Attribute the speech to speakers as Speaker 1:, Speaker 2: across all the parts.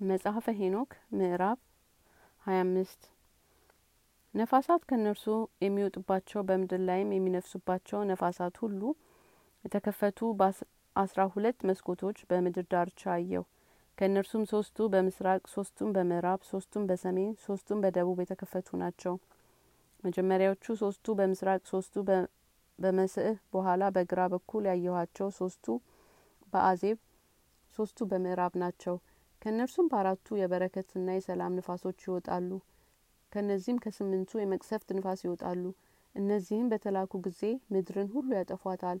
Speaker 1: መጽሐፈ ሄኖክ ምዕራፍ ሀያ አምስት ነፋሳት ከእነርሱ የሚወጡባቸው በምድር ላይም የሚነፍሱባቸው ነፋሳት ሁሉ የተከፈቱ በአስራ ሁለት መስኮቶች በምድር ዳርቻ አየሁ። ከእነርሱም ሶስቱ በምስራቅ፣ ሶስቱም በምዕራብ፣ ሶስቱም በሰሜን፣ ሶስቱም በደቡብ የተከፈቱ ናቸው። መጀመሪያዎቹ ሶስቱ በምስራቅ፣ ሶስቱ በመስእ በኋላ በግራ በኩል ያየኋቸው ሶስቱ በአዜብ፣ ሶስቱ በምዕራብ ናቸው። ከእነርሱም በአራቱ የበረከትና የሰላም ንፋሶች ይወጣሉ። ከእነዚህም ከስምንቱ የመቅሰፍት ንፋስ ይወጣሉ። እነዚህም በተላኩ ጊዜ ምድርን ሁሉ ያጠፏታል።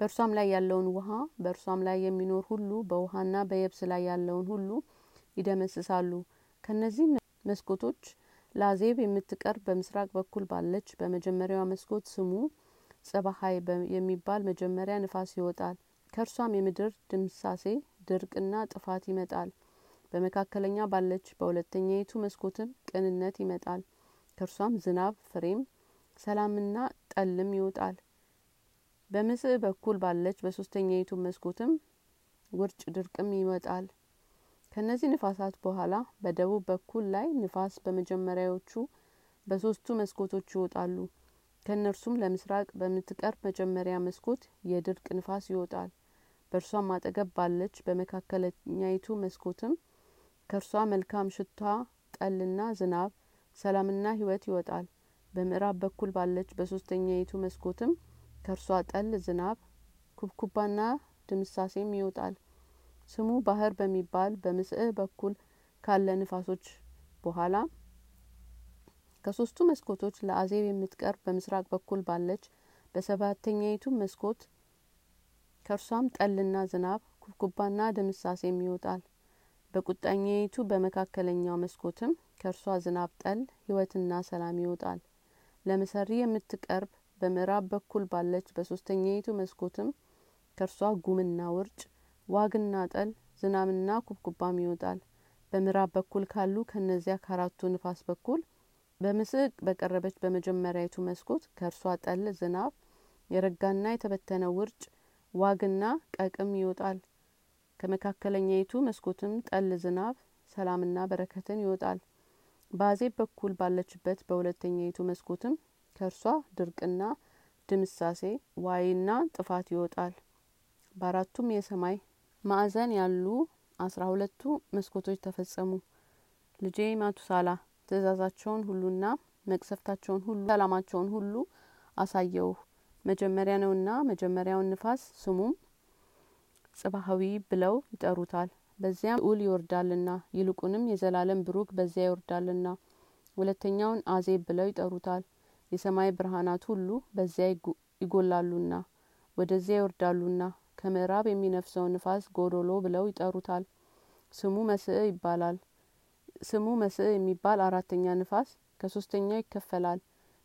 Speaker 1: በእርሷም ላይ ያለውን ውሃ በእርሷም ላይ የሚኖር ሁሉ በውሃና በየብስ ላይ ያለውን ሁሉ ይደመስሳሉ። ከእነዚህም መስኮቶች ለአዜብ የምትቀርብ በምስራቅ በኩል ባለች በመጀመሪያዋ መስኮት ስሙ ጸባሀይ የሚባል መጀመሪያ ንፋስ ይወጣል። ከእርሷም የምድር ድምሳሴ ድርቅና ጥፋት ይመጣል። በመካከለኛ ባለች በሁለተኛይቱ መስኮትም ቅንነት ይመጣል። ከእርሷም ዝናብ ፍሬም፣ ሰላምና ጠልም ይወጣል። በምስእ በኩል ባለች በሶስተኛይቱ መስኮትም ውርጭ ድርቅም ይወጣል። ከእነዚህ ንፋሳት በኋላ በደቡብ በኩል ላይ ንፋስ በመጀመሪያዎቹ በሶስቱ መስኮቶች ይወጣሉ። ከእነርሱም ለምስራቅ በምትቀርብ መጀመሪያ መስኮት የድርቅ ንፋስ ይወጣል። በእርሷም አጠገብ ባለች በመካከለኛይቱ መስኮትም ከእርሷ መልካም ሽታ ጠልና ዝናብ ሰላምና ሕይወት ይወጣል። በምዕራብ በኩል ባለች በሶስተኛይቱ መስኮትም ከእርሷ ጠል ዝናብ ኩብኩባና ድምሳሴም ይወጣል። ስሙ ባህር በሚባል በምስእ በኩል ካለ ንፋሶች በኋላ ከሶስቱ መስኮቶች ለአዜብ የምትቀርብ በምስራቅ በኩል ባለች በሰባተኛይቱ መስኮት ከእርሷም ጠልና ዝናብ ኩብኩባና ድምሳሴም ይወጣል። በቁጣኛይቱ በመካከለኛው መስኮትም ከእርሷ ዝናብ ጠል ሕይወትና ሰላም ይወጣል። ለመሰሪ የምትቀርብ በምዕራብ በኩል ባለች በሶስተኛይቱ መስኮትም ከእርሷ ጉምና ውርጭ ዋግና ጠል ዝናብና ኩብኩባም ይወጣል። በምዕራብ በኩል ካሉ ከእነዚያ ከአራቱ ንፋስ በኩል በምስቅ በቀረበች በመጀመሪያይቱ መስኮት ከእርሷ ጠል ዝናብ የረጋና የተበተነ ውርጭ ዋግና ቀቅም ይወጣል። ከመካከለኛይቱ መስኮትም ጠል ዝናብ ሰላምና በረከትን ይወጣል። በአዜብ በኩል ባለችበት በሁለተኛይቱ መስኮትም ከእርሷ ድርቅና ድምሳሴ ዋይና ጥፋት ይወጣል። በአራቱም የሰማይ ማዕዘን ያሉ አስራ ሁለቱ መስኮቶች ተፈጸሙ። ልጄ ማቱሳላ ትእዛዛቸውን ሁሉና መቅሰፍታቸውን ሁሉ ሰላማቸውን ሁሉ አሳየውህ መጀመሪያ ነውና መጀመሪያውን ንፋስ ስሙም ጽባሀዊ ብለው ይጠሩታል። በዚያም ልዑል ይወርዳልና ይልቁንም የዘላለም ብሩክ በዚያ ይወርዳልና። ሁለተኛውን አዜብ ብለው ይጠሩታል። የሰማይ ብርሃናት ሁሉ በዚያ ይጎላሉና ወደዚያ ይወርዳሉና። ከምዕራብ የሚነፍሰው ንፋስ ጎዶሎ ብለው ይጠሩታል። ስሙ መስእ ይባላል። ስሙ መስእ የሚባል አራተኛ ንፋስ ከሶስተኛው ይከፈላል።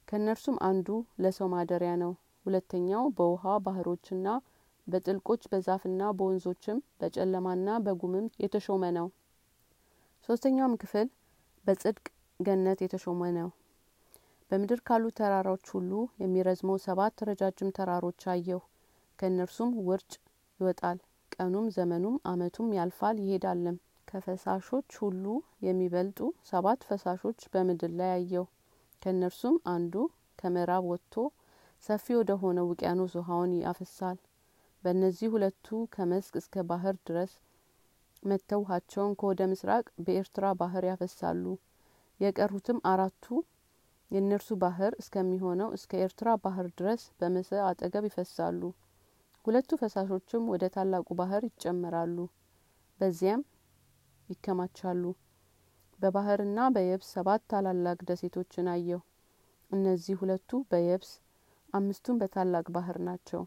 Speaker 1: ከእነርሱም አንዱ ለሰው ማደሪያ ነው። ሁለተኛው በውሃ ባህሮችና በጥልቆች በዛፍና በወንዞችም በጨለማና በጉምም የተሾመ ነው። ሶስተኛውም ክፍል በጽድቅ ገነት የተሾመ ነው። በምድር ካሉ ተራራዎች ሁሉ የሚረዝመው ሰባት ረጃጅም ተራሮች አየሁ። ከእነርሱም ውርጭ ይወጣል። ቀኑም ዘመኑም ዓመቱም ያልፋል ይሄዳልም። ከፈሳሾች ሁሉ የሚበልጡ ሰባት ፈሳሾች በምድር ላይ አየሁ። ከእነርሱም አንዱ ከምዕራብ ወጥቶ ሰፊ ወደ ሆነ ውቅያኖስ ውሃውን ያፈሳል። በእነዚህ ሁለቱ ከመስክ እስከ ባህር ድረስ መጥተው ውሃቸውን ከወደ ምስራቅ በኤርትራ ባህር ያፈሳሉ። የቀሩትም አራቱ የእነርሱ ባህር እስከሚሆነው እስከ ኤርትራ ባህር ድረስ በመስእ አጠገብ ይፈሳሉ። ሁለቱ ፈሳሾችም ወደ ታላቁ ባህር ይጨመራሉ፣ በዚያም ይከማቻሉ። በባህርና በየብስ ሰባት ታላላቅ ደሴቶችን አየሁ። እነዚህ ሁለቱ በየብስ አምስቱም በታላቅ ባህር ናቸው።